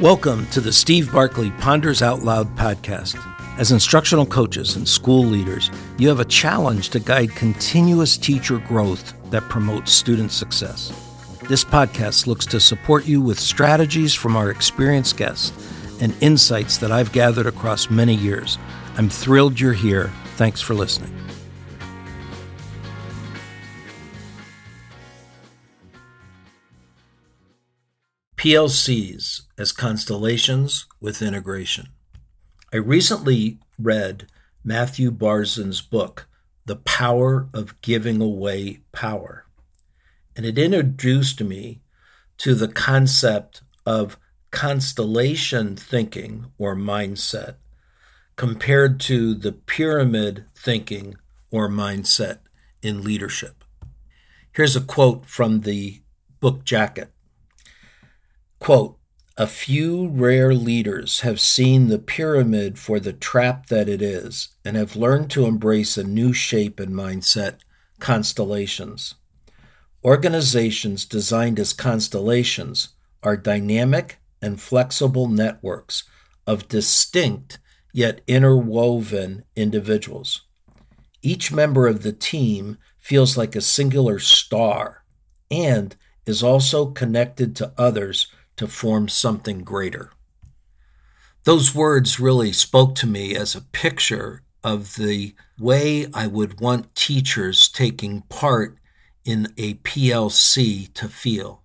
Welcome to the Steve Barkley Ponders Out Loud podcast. As instructional coaches and school leaders, you have a challenge to guide continuous teacher growth that promotes student success. This podcast looks to support you with strategies from our experienced guests and insights that I've gathered across many years. I'm thrilled you're here. Thanks for listening. PLCs as constellations with integration. I recently read Matthew Barzun's book, The Power of Giving Away Power, and it introduced me to the concept of constellation thinking or mindset compared to the pyramid thinking or mindset in leadership. Here's a quote from the book jacket. Quote, a few rare leaders have seen the pyramid for the trap that it is and have learned to embrace a new shape and mindset constellations. Organizations designed as constellations are dynamic and flexible networks of distinct yet interwoven individuals. Each member of the team feels like a singular star and is also connected to others to form something greater. Those words really spoke to me as a picture of the way I would want teachers taking part in a PLC to feel.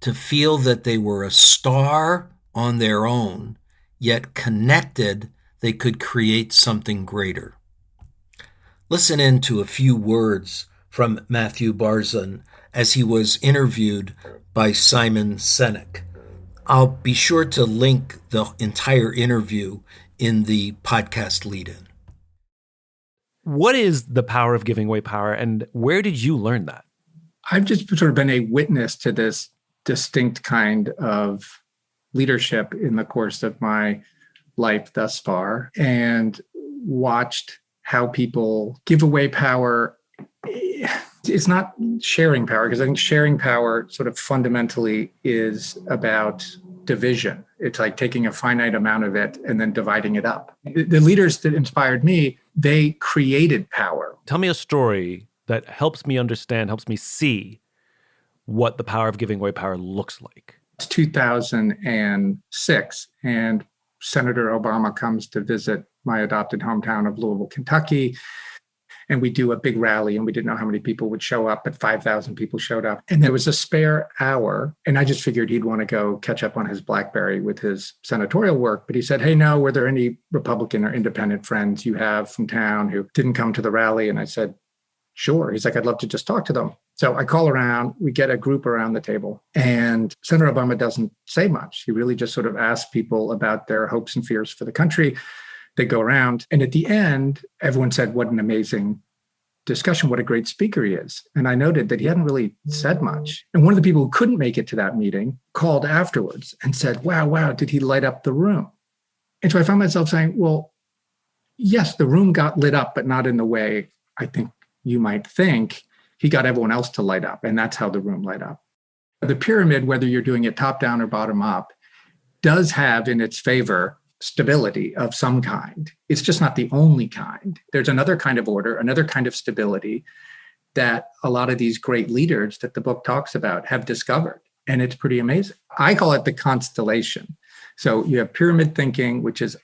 To feel that they were a star on their own, yet connected, they could create something greater. Listen in to a few words from Matthew Barzun as he was interviewed by Simon Sinek. I'll be sure to link the entire interview in the podcast lead in. What is the power of giving away power, and where did you learn that? I've just sort of been a witness to this distinct kind of leadership in the course of my life thus far and watched how people give away power it's not sharing power because I think sharing power sort of fundamentally is about division. It's like taking a finite amount of it and then dividing it up. The leaders that inspired me, they created power. Tell me a story that helps me understand, helps me see what the power of giving away power looks like. It's 2006, and Senator Obama comes to visit my adopted hometown of Louisville, Kentucky and we do a big rally and we didn't know how many people would show up but 5000 people showed up. And there was a spare hour and i just figured he'd want to go catch up on his blackberry with his senatorial work but he said hey no were there any republican or independent friends you have from town who didn't come to the rally? And i said sure. He's like i'd love to just talk to them. So i call around we get a group around the table and senator obama doesn't say much. He really just sort of asks people about their hopes and fears for the country they go around. And at the end, everyone said, What an amazing discussion, what a great speaker he is. And I noted that he hadn't really said much. And one of the people who couldn't make it to that meeting called afterwards and said, Wow, wow, did he light up the room? And so I found myself saying, Well, yes, the room got lit up, but not in the way I think you might think. He got everyone else to light up, and that's how the room light up. The pyramid, whether you're doing it top down or bottom up, does have in its favor stability of some kind. It's just not the only kind. There's another kind of order, another kind of stability that a lot of these great leaders that the book talks about have discovered. And it's pretty amazing. I call it the constellation. So you have pyramid thinking, which is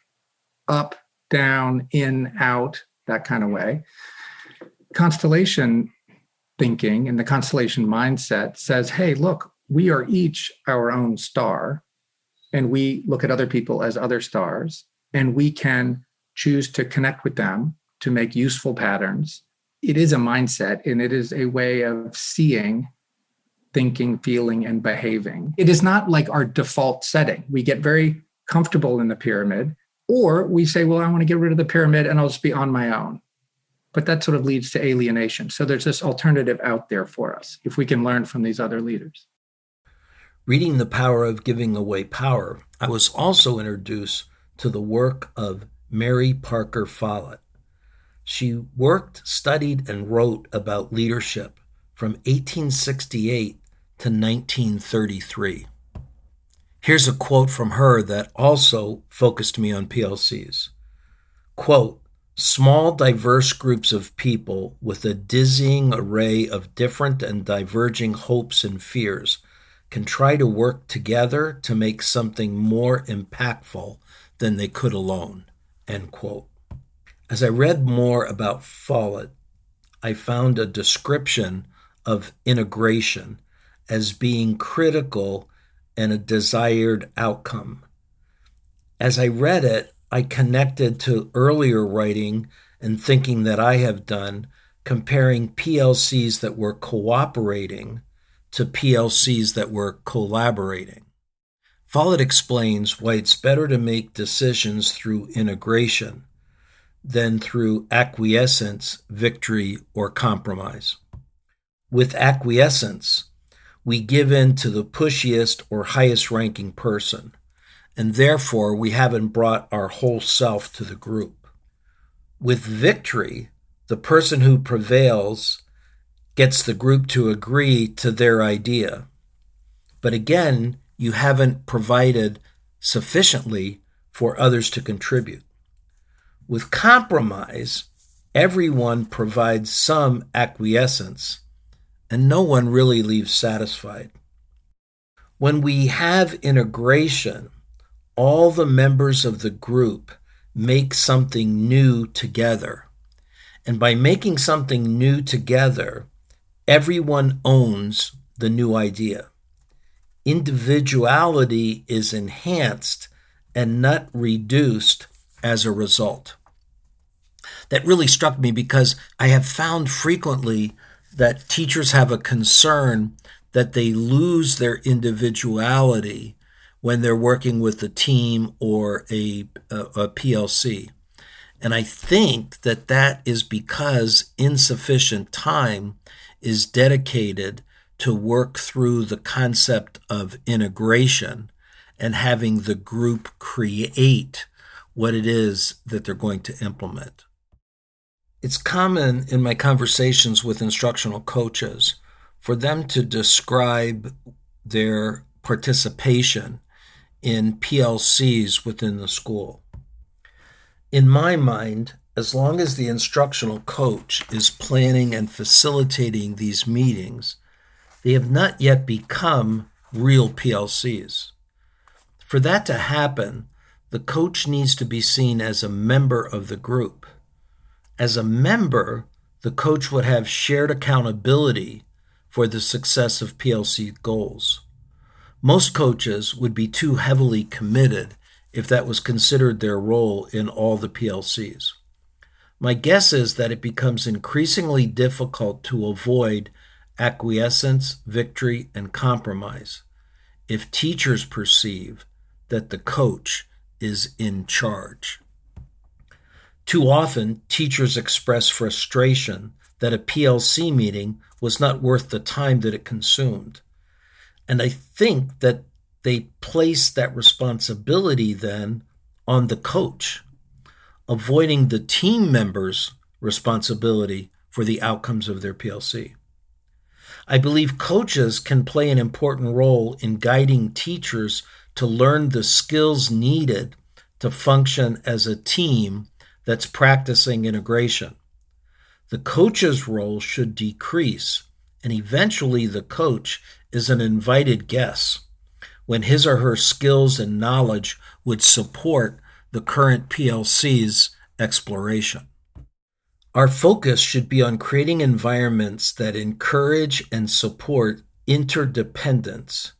up, down, in, out, that kind of way. Constellation thinking and the constellation mindset says, hey, look, we are each our own star and we look at other people as other stars and we can choose to connect with them to make useful patterns. It is a mindset and it is a way of seeing thinking feeling and behaving. It is not like our default setting. We get very comfortable in the pyramid or we say well i want to get rid of the pyramid and i'll just be on my own. But that sort of leads to alienation. So there's this alternative out there for us if we can learn from these other leaders Reading The Power of Giving Away Power, I was also introduced to the work of Mary Parker Follett. She worked, studied, and wrote about leadership from 1868 to 1933. Here's a quote from her that also focused me on PLCs. Quote, Small, diverse groups of people with a dizzying array of different and diverging hopes and fears can try to work together to make something more impactful than they could alone. End quote. As I read more about Follett, I found a description of integration as being critical and a desired outcome. As I read it, I connected to earlier writing and thinking that I have done, comparing PLCs that were cooperating to PLCs that were collaborating. Follett explains why it's better to make decisions through integration than through acquiescence, victory, or compromise. With acquiescence, we give in to the pushiest or highest ranking person, and therefore we haven't brought our whole self to the group. With victory, the person who prevails gets the group to agree to their idea. But again, you haven't provided sufficiently for others to contribute. With compromise, everyone provides some acquiescence and no one really leaves satisfied. When we have integration, all the members of the group make something new together. And by making something new together, everyone owns the new idea. Individuality is enhanced and not reduced as a result. That really struck me because I have found frequently that teachers have a concern that they lose their individuality when they're working with a team or a, a, a, PLC. And I think that that is because insufficient time is dedicated to work through the concept of integration and having the group create what it is that they're going to implement. It's common in my conversations with instructional coaches for them to describe their participation in PLCs within the school. In my mind, as long as the instructional coach is planning and facilitating these meetings, they have not yet become real PLCs. For that to happen, the coach needs to be seen as a member of the group. As a member, the coach would have shared accountability for the success of PLC goals. Most coaches would be too heavily committed if that was considered their role in all the PLCs. My guess is that it becomes increasingly difficult to avoid acquiescence, victory, and compromise if teachers perceive that the coach is in charge. Too often, teachers express frustration that a PLC meeting was not worth the time that it consumed. And I think that they place that responsibility then on the coach, avoiding the team members' responsibility for the outcomes of their PLC. I believe coaches can play an important role in guiding teachers to learn the skills needed to function as a team that's practicing integration. The coach's role should decrease, and eventually the coach is an invited guest when his or her skills and knowledge would support the current PLC's exploration. Our focus should be on creating environments that encourage and support interdependence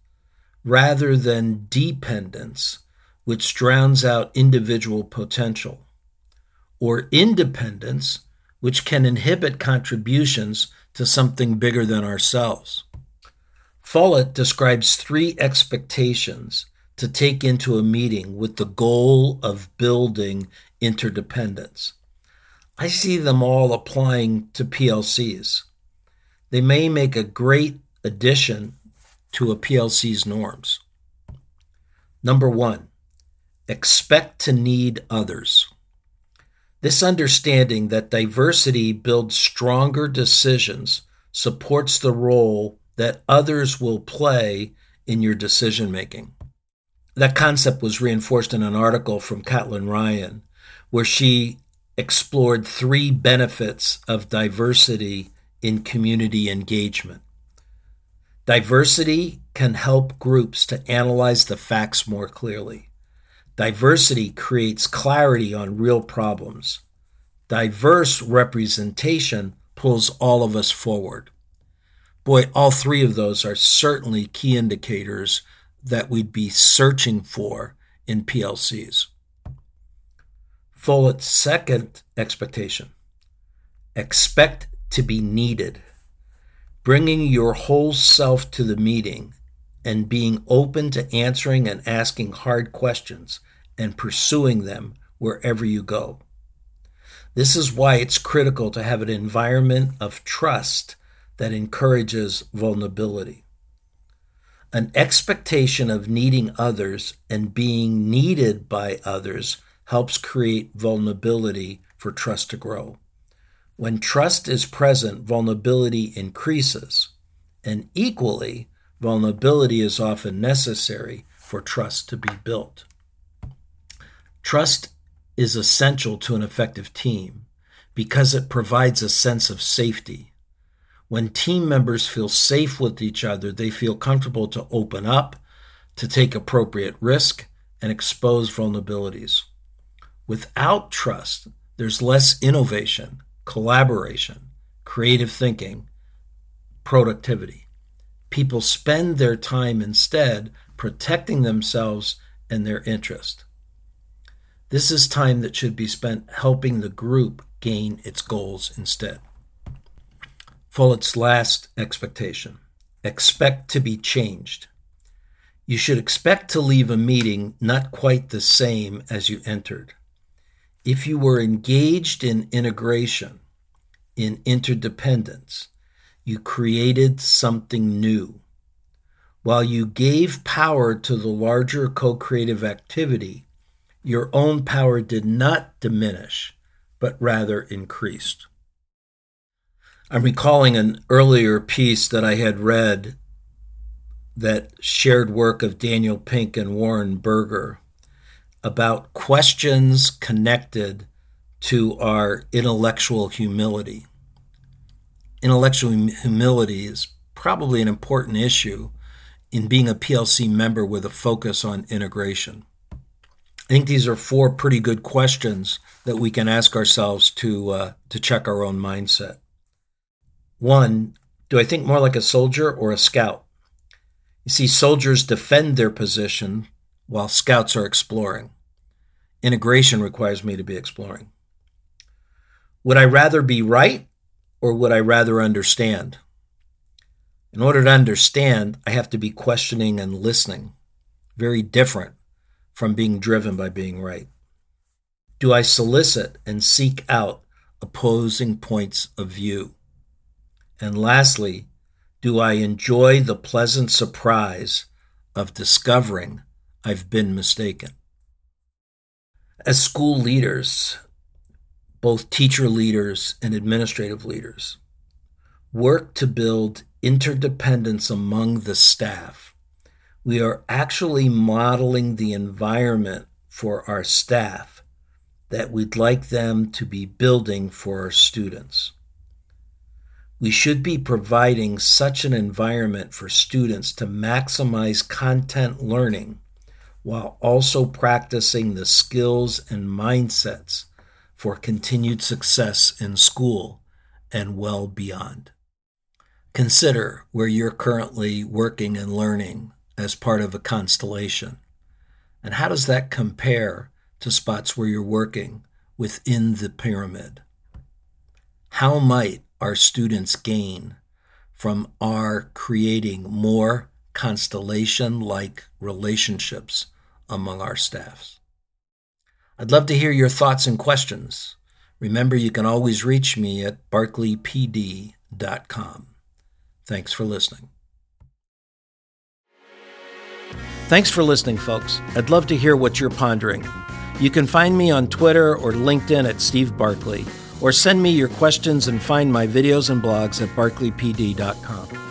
rather than dependence, which drowns out individual potential or independence, which can inhibit contributions to something bigger than ourselves. Follett describes three expectations to take into a meeting with the goal of building interdependence. I see them all applying to PLCs. They may make a great addition to a PLC's norms. Number one, expect to need others. This understanding that diversity builds stronger decisions supports the role that others will play in your decision making. That concept was reinforced in an article from Caitlin Ryan, where she explored three benefits of diversity in community engagement. Diversity can help groups to analyze the facts more clearly. Diversity creates clarity on real problems. Diverse representation pulls all of us forward. Boy, all three of those are certainly key indicators that we'd be searching for in PLCs. Follett's second expectation expect to be needed. Bringing your whole self to the meeting and being open to answering and asking hard questions and pursuing them wherever you go. This is why it's critical to have an environment of trust that encourages vulnerability. An expectation of needing others and being needed by others helps create vulnerability for trust to grow. When trust is present, vulnerability increases, and equally, vulnerability is often necessary for trust to be built. Trust is essential to an effective team because it provides a sense of safety. When team members feel safe with each other, they feel comfortable to open up, to take appropriate risk, and expose vulnerabilities. Without trust, there's less innovation, collaboration, creative thinking, productivity. People spend their time instead protecting themselves and their interest. This is time that should be spent helping the group gain its goals instead. Follett's last expectation expect to be changed. You should expect to leave a meeting not quite the same as you entered. If you were engaged in integration, in interdependence, you created something new. While you gave power to the larger co creative activity, your own power did not diminish, but rather increased. I'm recalling an earlier piece that I had read that shared work of Daniel Pink and Warren Berger about questions connected to our intellectual humility. Intellectual humility is probably an important issue in being a PLC member with a focus on integration. I think these are four pretty good questions that we can ask ourselves to uh, to check our own mindset. One, do I think more like a soldier or a scout? You see, soldiers defend their position while scouts are exploring. Integration requires me to be exploring. Would I rather be right or would I rather understand? In order to understand, I have to be questioning and listening. Very different from being driven by being right? Do I solicit and seek out opposing points of view? And lastly, do I enjoy the pleasant surprise of discovering I've been mistaken? As school leaders, both teacher leaders and administrative leaders, work to build interdependence among the staff we are actually modeling the environment for our staff that we'd like them to be building for our students. We should be providing such an environment for students to maximize content learning while also practicing the skills and mindsets for continued success in school and well beyond. Consider where you're currently working and learning as part of a constellation? And how does that compare to spots where you're working within the pyramid? How might our students gain from our creating more constellation like relationships among our staffs? I'd love to hear your thoughts and questions. Remember, you can always reach me at barkleypd.com. Thanks for listening. Thanks for listening, folks. I'd love to hear what you're pondering. You can find me on Twitter or LinkedIn at Steve Barkley, or send me your questions and find my videos and blogs at barkleypd.com.